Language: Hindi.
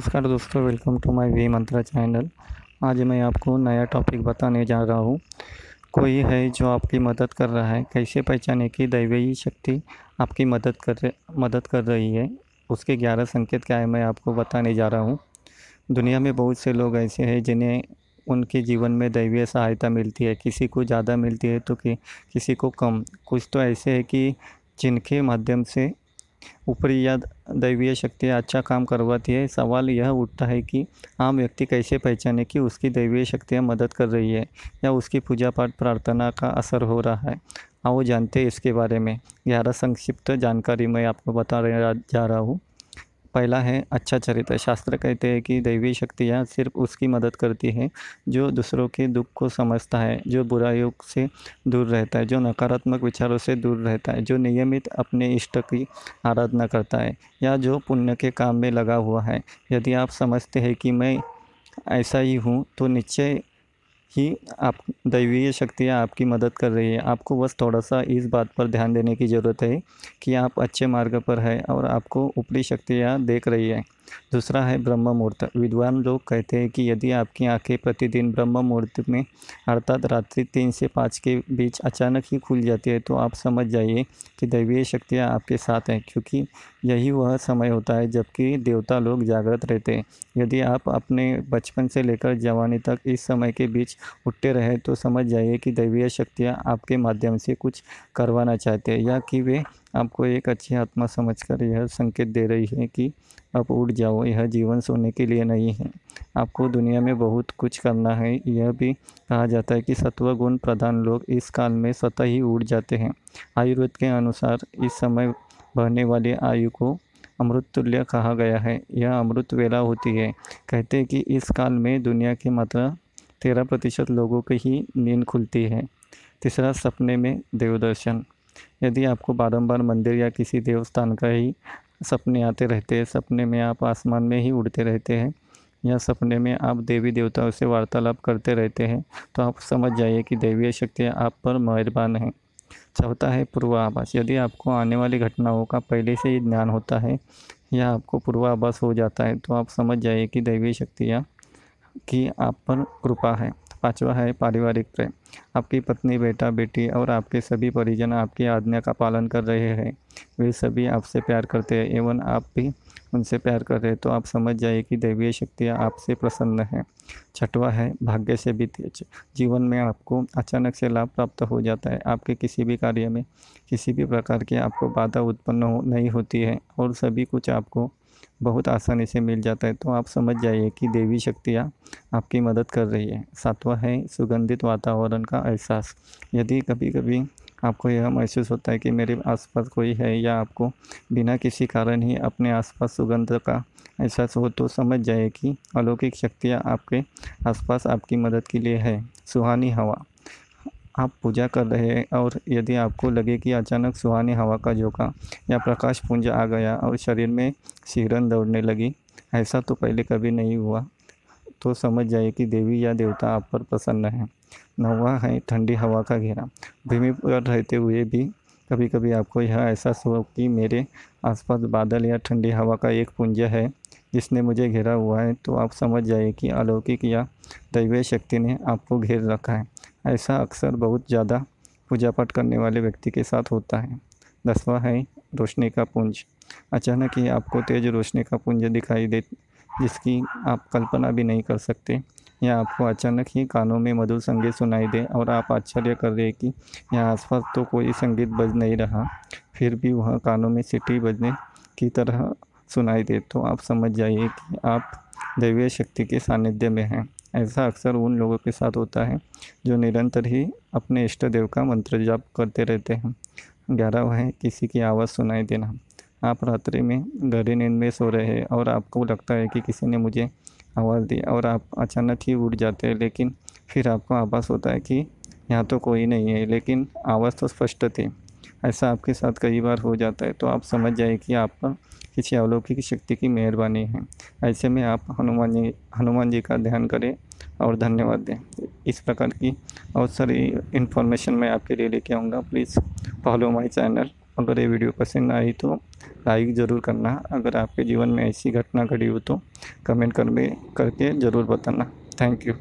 नमस्कार दोस्तों welcome to my V Mantra channel आज मैं आपको नया टॉपिक बताने जा रहा हूँ। कोई है जो आपकी मदद कर रहा है? कैसे पहचाने की दैवीय शक्ति आपकी मदद कर मदद कर रही है? उसके ग्यारह संकेत क्या है मैं आपको बताने जा रहा हूँ। दुनिया में बहुत से लोग ऐसे हैं जिन्हें उनके जीवन में दैवीय सहायता मिलती है। किसी को ज़्यादा मिलती है तो कि किसी को कम। कुछ तो ऐसे है कि जिनके माध्यम से ऊपरी या दैवीय शक्तियाँ अच्छा काम करवाती है। सवाल यह उठता है कि आम व्यक्ति कैसे पहचाने कि उसकी दैवीय शक्तियाँ मदद कर रही है या उसकी पूजा पाठ प्रार्थना का असर हो रहा है? आओ जानते हैं इसके बारे में। ग्यारह संक्षिप्त जानकारी मैं आपको बता रहा जा रहा हूँ। पहला है अच्छा चरित्र। शास्त्र कहते हैं कि दैवी शक्तियाँ सिर्फ़ उसकी मदद करती है, जो दूसरों के दुख को समझता है, जो बुराइयों से दूर रहता है, जो नकारात्मक विचारों से दूर रहता है, जो नियमित अपने इष्ट की आराधना करता है, या जो पुण्य के काम में लगा हुआ है। यदि आप समझते हैं कि मैं ऐसा ही हूँ तो निश्चय ही आप, दैवीय शक्तियाँ आपकी मदद कर रही है। आपको बस थोड़ा सा इस बात पर ध्यान देने की ज़रूरत है कि आप अच्छे मार्ग पर हैं और आपको ऊपरी शक्तियाँ देख रही है। दूसरा है ब्रह्म मुहूर्त विद्वान लोग कहते हैं कि यदि आपकी आँखें प्रतिदिन ब्रह्म मुहूर्त में, अर्थात रात्रि तीन से पाँच के बीच अचानक ही खुल जाती है तो आप समझ जाइए कि दैवीय शक्तियाँ आपके साथ हैं, क्योंकि यही वह समय होता है जबकि देवता लोग जागृत रहते हैं। यदि आप अपने बचपन से लेकर जवानी तक इस समय के बीच उठते रहे तो समझ जाइए कि दैवीय शक्तियाँ आपके माध्यम से कुछ करवाना चाहते हैं, या कि वे आपको एक अच्छी आत्मा समझकर यह संकेत दे रही है कि आप उठ जाओ, यह जीवन सोने के लिए नहीं है। आपको दुनिया में बहुत कुछ करना है। यह भी कहा जाता है कि सत्व गुण प्रधान लोग इस काल में स्वतः ही उड़ जाते हैं। आयुर्वेद के अनुसार इस समय बहने वाली आयु को अमृत तुल्य कहा गया है। यह अमृत वेला होती है। कहते हैं कि इस काल में दुनिया की मात्रा तेरह प्रतिशत लोगों की ही नींद खुलती है। तीसरा सपने में देवदर्शन। यदि आपको बारंबार मंदिर या किसी देवस्थान का ही सपने आते रहते हैं, सपने में आप आसमान में ही उड़ते रहते हैं, या सपने में आप देवी देवताओं से वार्तालाप करते रहते हैं तो आप समझ जाइए कि देवीय शक्तियाँ आप पर मेहरबान हैं। चौथा है पूर्वाभास, यदि आपको आने वाली घटनाओं का पहले से ही ज्ञान होता है, या आपको पूर्वाभास हो जाता है तो आप समझ जाइए कि दैवीय शक्तियाँ, की आप पर कृपा है। पांचवा है पारिवारिक प्रेम। आपकी पत्नी, बेटा, बेटी और आपके सभी परिजन आपकी आज्ञा का पालन कर रहे हैं। वे सभी आपसे प्यार करते हैं, एवं आप भी उनसे प्यार कर रहे हैं। तो आप समझ जाइए कि दैवीय शक्तियाँ आपसे प्रसन्न हैं। छठवा है, भाग्य से भी तेज। जीवन में आपको अचानक से लाभ प्राप्त हो जाता है। आपके किसी भी कार्य में किसी भी प्रकार की आपको बाधा उत्पन्न हो, नहीं होती है और सभी कुछ आपको बहुत आसानी से मिल जाता है। तो आप समझ जाइए कि देवी शक्तियाँ आपकी मदद कर रही है। सातवां है सुगंधित वातावरण का एहसास। यदि कभी कभी आपको यह महसूस होता है कि मेरे आसपास कोई है या आपको बिना किसी कारण ही अपने आसपास सुगंध का एहसास हो तो समझ जाए कि अलौकिक शक्तियाँ आपके आसपास आपकी मदद के लिए है। सुहानी हवा। आप पूजा कर रहे हैं और यदि आपको लगे कि अचानक सुहानी हवा का झोंका या प्रकाश पुंज आ गया और शरीर में सिरन दौड़ने लगी, ऐसा तो पहले कभी नहीं हुआ। तो समझ जाइए कि देवी या देवता आप पर प्रसन्न है। नवा है ठंडी हवा का घेरा। भूमि पर रहते हुए भी कभी कभी आपको यह एहसास हो कि मेरे आसपास बादल या ठंडी हवा का एक पुंज है जिसने मुझे घेरा हुआ है तो आप समझ जाइए कि अलौकिक या दैवीय शक्ति ने आपको घेर रखा है। ऐसा अक्सर बहुत ज़्यादा पूजा पाठ करने वाले व्यक्ति के साथ होता है। दसवां है रोशनी का पुंज। अचानक ही आपको तेज रोशनी का पुंज दिखाई दे, जिसकी आप कल्पना भी नहीं कर सकते। या आपको अचानक ही कानों में मधुर संगीत सुनाई दे और आप आश्चर्य कर रहे कि यहाँ आसपास तो कोई संगीत बज नहीं रहा, फिर भी वह कानों में सिटी बजने की तरह सुनाई दे। तो आप समझ जाइए कि आप दैवीय शक्ति के सानिध्य में हैं। ऐसा अक्सर उन लोगों के साथ होता है, जो निरंतर ही अपने इष्ट देव का मंत्र जाप करते रहते हैं। ग्यारह है, किसी की आवाज़ सुनाई देना। आप रात्रि में गहरी नींद में सो रहे हैं और आपको लगता है कि किसी ने मुझे आवाज़ दी और आप अचानक ही उठ जाते हैं, लेकिन फिर आपको आभास होता है कि यहाँ तो कोई नहीं है, लेकिन आवाज़ तो स्पष्ट थी। ऐसा आपके साथ कई बार हो जाता है तो आप समझ जाए कि आप पर किसी अलौकिक शक्ति की मेहरबानी है। ऐसे में आप हनुमान जी हनुमान जी का ध्यान करें और धन्यवाद दें। इस प्रकार की बहुत सारी इन्फॉर्मेशन मैं आपके लिए लेके आऊँगा। प्लीज़ फॉलो माई चैनल अगर ये वीडियो पसंद आई तो लाइक ज़रूर करना। अगर आपके जीवन में ऐसी घटना घटी हो तो कमेंट कर करके ज़रूर बताना। Thank you